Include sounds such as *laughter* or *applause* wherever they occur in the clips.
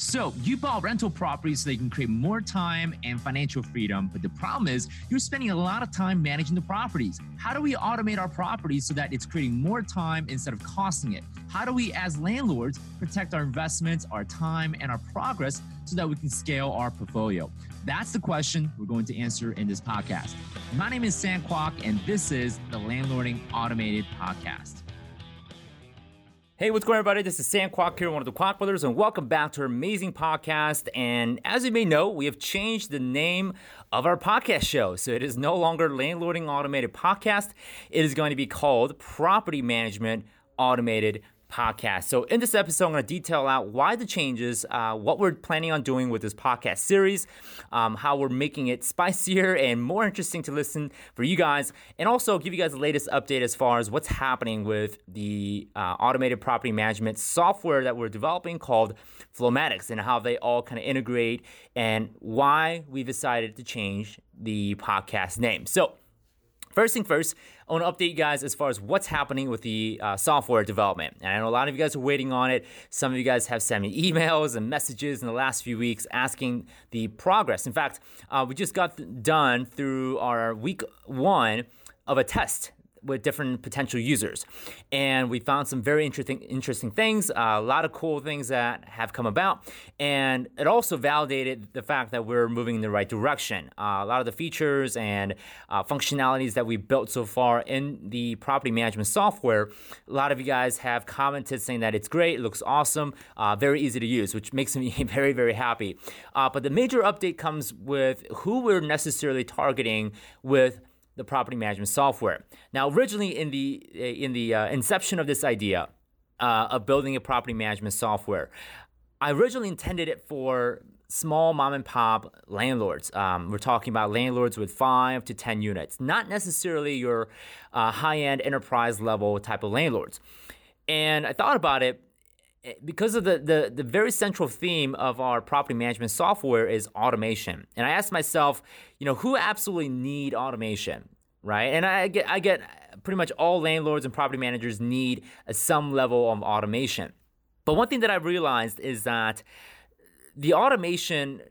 So you bought rental properties so you can create more time and financial freedom. But the problem is you're spending a lot of time managing the properties. How do we automate our properties so that it's creating more time instead of costing it? How do we, as landlords, protect our investments, our time, and our progress so that we can scale our portfolio? That's the question we're going to answer in this podcast. My name is Sam Kwok, and this is the Landlording Automated Podcast. Hey, what's going on, everybody? This is Sam Kwok here, one of the Kwok Brothers, and welcome back to our amazing podcast. And as you may know, we have changed the name of our podcast show. So it is no longer Landlording Automated Podcast. It is going to be called Property Management Automated podcast. So, in this episode, I'm going to detail out why the changes, uh, what we're planning on doing with this podcast series, um, how we're making it spicier and more interesting to listen for you guys, and also give you guys the latest update as far as what's happening with the uh, automated property management software that we're developing called Flowmatiks and how they all kind of integrate and why we decided to change the podcast name. So, First thing first, I want to update you guys as far as what's happening with the uh, software development. And I know a lot of you guys are waiting on it. Some of you guys have sent me *laughs* emails and messages in the last few weeks asking the progress. In fact, uh, we just got done through our week one of a test with different potential users. And we found some very interesting interesting things, uh, a lot of cool things that have come about. And it also validated the fact that we're moving in the right direction. Uh, a lot of the features and uh, functionalities that we built so far in the property management software, a lot of you guys have commented saying that it's great, it looks awesome, uh, very easy to use, which makes me *laughs* very, very happy. Uh, but the major update comes with who we're necessarily targeting with the property management software. Now, originally in the in the uh, inception of this idea uh, of building a property management software, I originally intended it for small mom and pop landlords. Um, we're talking about landlords with five to 10 units, not necessarily your uh, high end enterprise level type of landlords. And I thought about it Eh, Eh, because of the, the, the very central theme of our property management software is automation. And I asked myself, you know, who absolutely need automation, right? And I get I get pretty much all landlords and property managers need some level of automation. But one thing that I realized is that the automation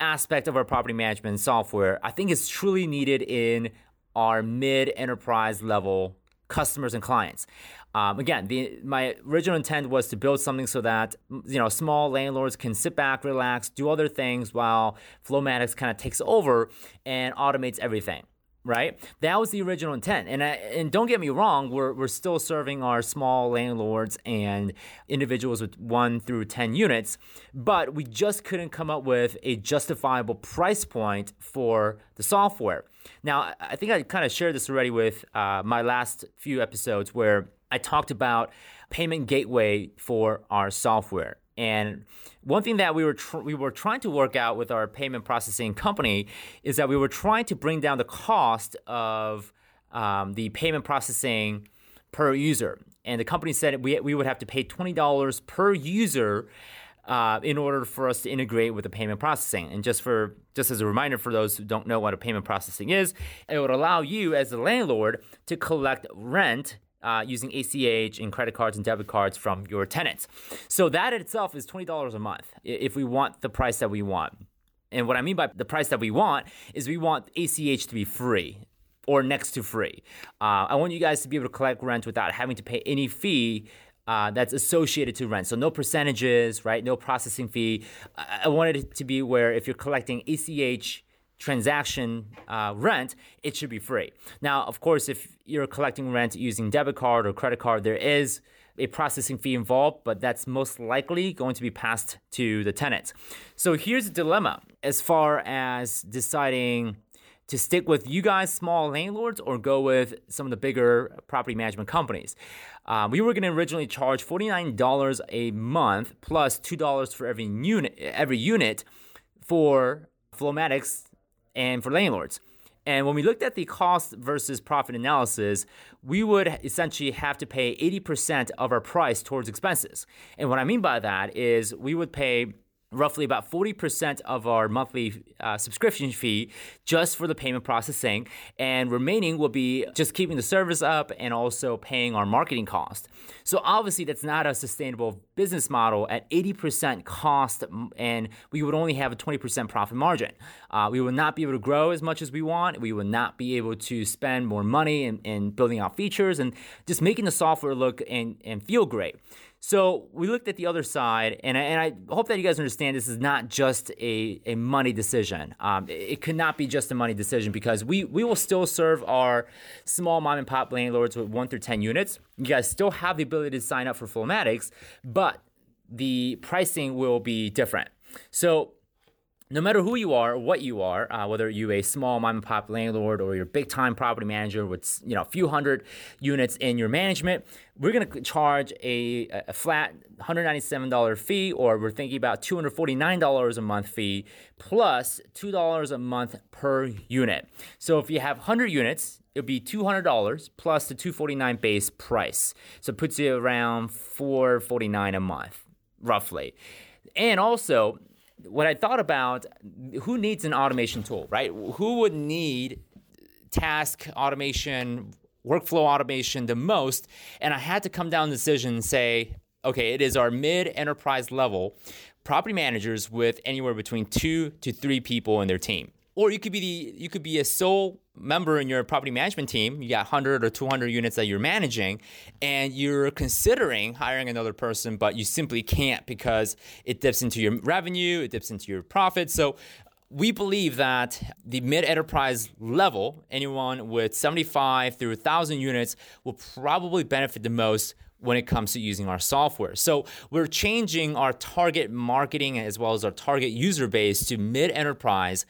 aspect of our property management software, I think is truly needed in our mid enterprise level customers and clients. Um, again, the, my original intent was to build something so that you know small landlords can sit back, relax, do other things while Flowmatiks kind of takes over and automates everything right? That was the original intent. And I, and don't get me wrong, we're, we're still serving our small landlords and individuals with 1 through 10 units, but we just couldn't come up with a justifiable price point for the software. Now, I think I kind of shared this already with uh, my last few episodes where I talked about payment gateway for our software. And one thing that we were tr- we were trying to work out with our payment processing company is that we were trying to bring down the cost of um, the payment processing per user. And the company said we, we would have to pay twenty dollars per user uh, in order for us to integrate with the payment processing. And just for just as a reminder for those who don't know what a payment processing is, it would allow you as a landlord to collect rent uh, using ACH and credit cards and debit cards from your tenants. So that itself is $20 a month if we want the price that we want. And what I mean by the price that we want is we want ACH to be free or next to free. Uh, I want you guys to be able to collect rent without having to pay any fee uh, that's associated to rent. So no percentages, right? No processing fee. I-, I wanted it to be where if you're collecting ACH transaction uh, rent, it should be free. Now, of course, if you're collecting rent using debit card or credit card, there is a processing fee involved, but that's most likely going to be passed to the tenant. So here's a dilemma as far as deciding to stick with you guys, small landlords, or go with some of the bigger property management companies. Uh, we were going to originally charge $49 a month plus $2 for every unit, every unit for Flowmatiks and for landlords. And when we looked at the cost versus profit analysis, we would essentially have to pay 80% of our price towards expenses. And what I mean by that is we would pay roughly about 40% of our monthly uh, subscription fee just for the payment processing and remaining will be just keeping the service up and also paying our marketing cost. So obviously that's not a sustainable business model at 80% cost and we would only have a 20% profit margin. Uh, we will not be able to grow as much as we want. We will not be able to spend more money in, in building out features and just making the software look and, and feel great so we looked at the other side, and I, and I hope that you guys understand this is not just a, a money decision. Um, it, it be just a money decision because we, we will still serve our small mom and pop landlords with one through 10 units. You guys still have the ability to sign up for Flowmatiks, but the pricing will be different. So no matter who you are what you are, uh, whether you're a small mom and pop landlord or you're a big time property manager with you know a few hundred units in your management, we're going to charge a, a flat $197 fee, or we're thinking about $249 a month fee plus $2 a month per unit. So if you have 100 units, it'll be $200 plus the 249 base price. So it puts you around 449 a month, roughly. And also, what I thought about who needs an automation tool, right? Who would need task automation, workflow automation the most? And I had to come down the decision and say, okay, it is our mid enterprise level property managers with anywhere between two to three people in their team. Or you could be the you could be a sole member in your property management team, you got 100 or 200 units that you're managing, and you're considering hiring another person, but you simply can't because it dips into your revenue, it dips into your profit. So we believe that the mid enterprise level, anyone with 75 through 1,000 units, will probably benefit the most when it comes to using our software. So we're changing our target marketing as well as our target user base to mid enterprise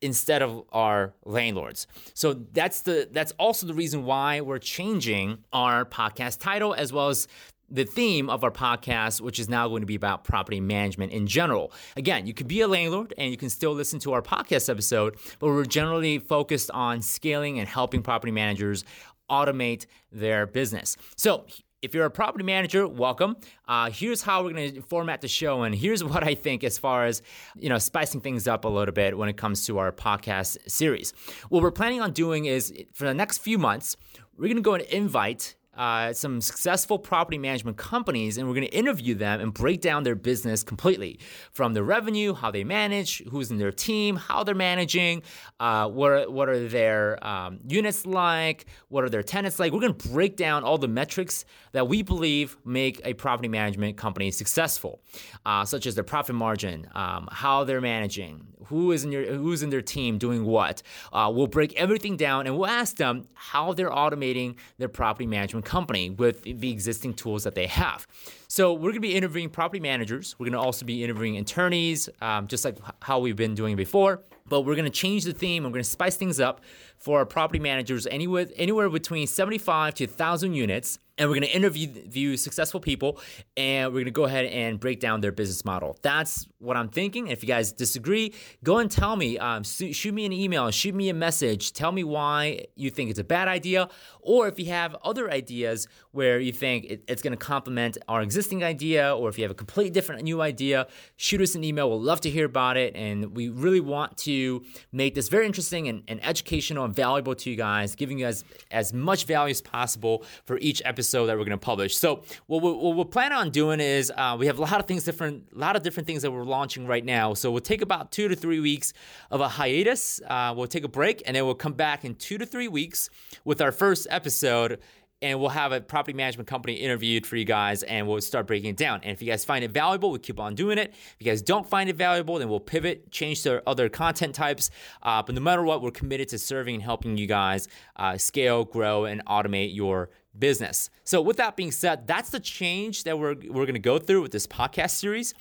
instead of our landlords. So that's the that's also the reason why we're changing our podcast title as well as the theme of our podcast, which is now going to be about property management in general. Again, you could be a landlord and you can still listen to our podcast episode, but we're generally focused on scaling and helping property managers automate their business. So if you're a property manager, welcome. Uh, here's how we're going to format the show, and here's *laughs* what I think as far as you know spicing things up a little bit when it comes to our podcast series. What we're planning on doing is for the next few months, we're going to go and invite uh, some successful property management companies, and we're going to interview them and break down their business completely from the revenue, how they manage, who's in their team, how they're managing, uh, what are, what are their um, units like, what are their tenants like. We're going to break down all the metrics that we believe make a property management company successful, uh, such as their profit margin, um, how they're managing, who is in your who's in their team doing what. Uh, we'll break everything down and we'll ask them how they're automating their property management company with the existing tools that they have. So we're going to be interviewing property managers. We're going to also be interviewing attorneys, um, just like how we've been doing before. But we're going to change the theme. We're going to spice things up for our property managers anywhere, anywhere between 75 to 1,000 units and we're going to interview successful people and we're going to go ahead and break down their business model. That's what i'm thinking if you guys disagree go and tell me um, shoot me an email shoot me a message tell me why you think it's a bad idea or if you have other ideas where you think it's going to complement our existing idea or if you have a completely different new idea shoot us an email. We'll love to hear about it and we really want to make this very interesting and, and educational and valuable to you guys giving you guys as much value as possible for each episode episode that we're going to publish. So what we what we're planning on doing is uh, we have a lot of things different, a lot of different things that we're launching right now. So we'll take about two to three weeks of a hiatus. Uh, we'll take a break, and then we'll come back in two to three weeks with our first episode and we'll have a property management company interviewed for you guys and we'll start breaking it down. And if you guys find it valuable, we'll keep on doing it. If you guys don't find it valuable, then we'll pivot, change to other content types. Uh, but no matter what, we're committed to serving and helping you guys uh, scale, grow, and automate your business. So, with that being said, that's the change that we're, we're going to go through with this podcast series,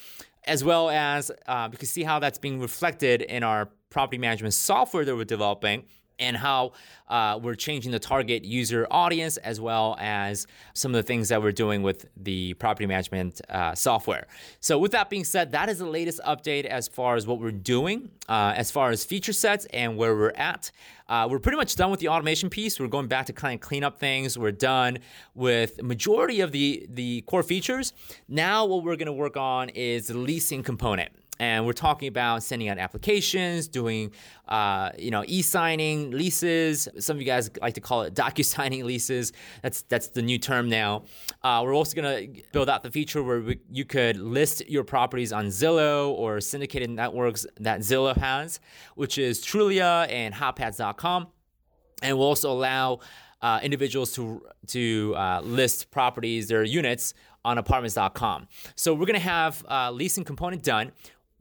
as well as uh, you can see how that's being reflected in our property management software that we're developing and how uh, we're changing the target user audience as well as some of the things that we're doing with the property management uh, software. So, with that being said, that is the latest update as far as what we're doing, uh, as far as feature sets and where we're at. Uh, we're pretty much done with the automation piece. We're going back to kind of clean up things. We're done with majority of the the core features. Now, what we're going to work on is the leasing component. And we're talking about sending out applications, doing, uh, you know, e-signing leases. Some of you guys like to call it *laughs* docu-signing leases. That's that's the new term now. Uh, we're also gonna build out the feature where we, you could list your properties on Zillow or syndicated networks that Zillow has, which is Trulia and HotPads.com, and we'll also allow uh, individuals to to uh, list properties, their units on apartments.com. So we're gonna have a leasing component done.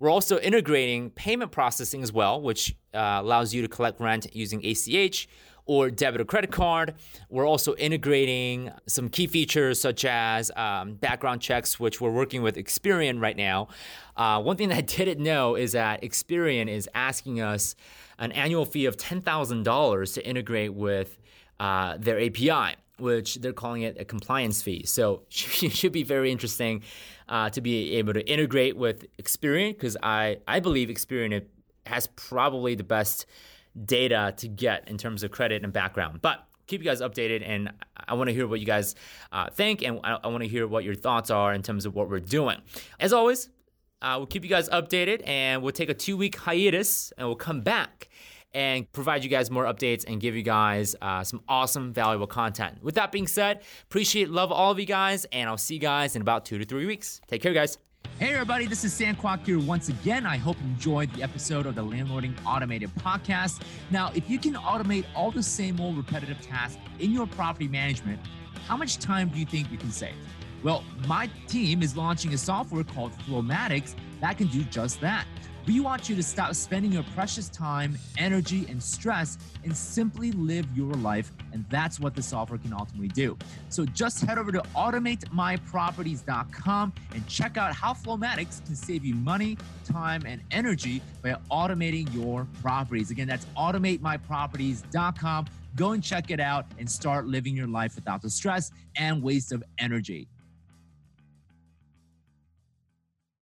We're also integrating payment processing as well, which uh, allows you to collect rent using ACH or debit or credit card. We're also integrating some key features such as um, background checks, which we're working with Experian right now. Uh, one thing that I *laughs* didn't know is that Experian is asking us an annual fee of $10,000 to integrate with uh, their API, which they're calling it a compliance fee. So *laughs* it should be very interesting uh, to be able to integrate with Experian because I, I believe Experian has probably the best data to get in terms of credit and background. But keep you guys updated, and I want to hear what you guys uh, think, and I, I want to hear what your thoughts are in terms of what we're doing. As always, uh, we'll keep you guys updated, and we'll take a two week hiatus, and we'll come back and provide you guys more updates and give you guys uh, some awesome, valuable content. With that being said, appreciate, love all of you guys, and I'll see you guys in about two to three weeks. Take care, guys. Hey everybody, this is Sam Kwok here once again. I hope you enjoyed the episode of the Landlording Automated podcast. Now, if you can automate all the same old repetitive tasks in your property management, how much time do you think you can save? Well, my team is launching a software called Flowmatiks that can do just that. We want you to stop spending your precious time, energy, and stress and simply live your life. And that's what the software can ultimately do. So just head over to automatemyproperties.com and check out how Flowmatiks can save you money, time, and energy by automating your properties. Again, that's automatemyproperties.com. Go and check it out and start living your life without the stress and waste of energy.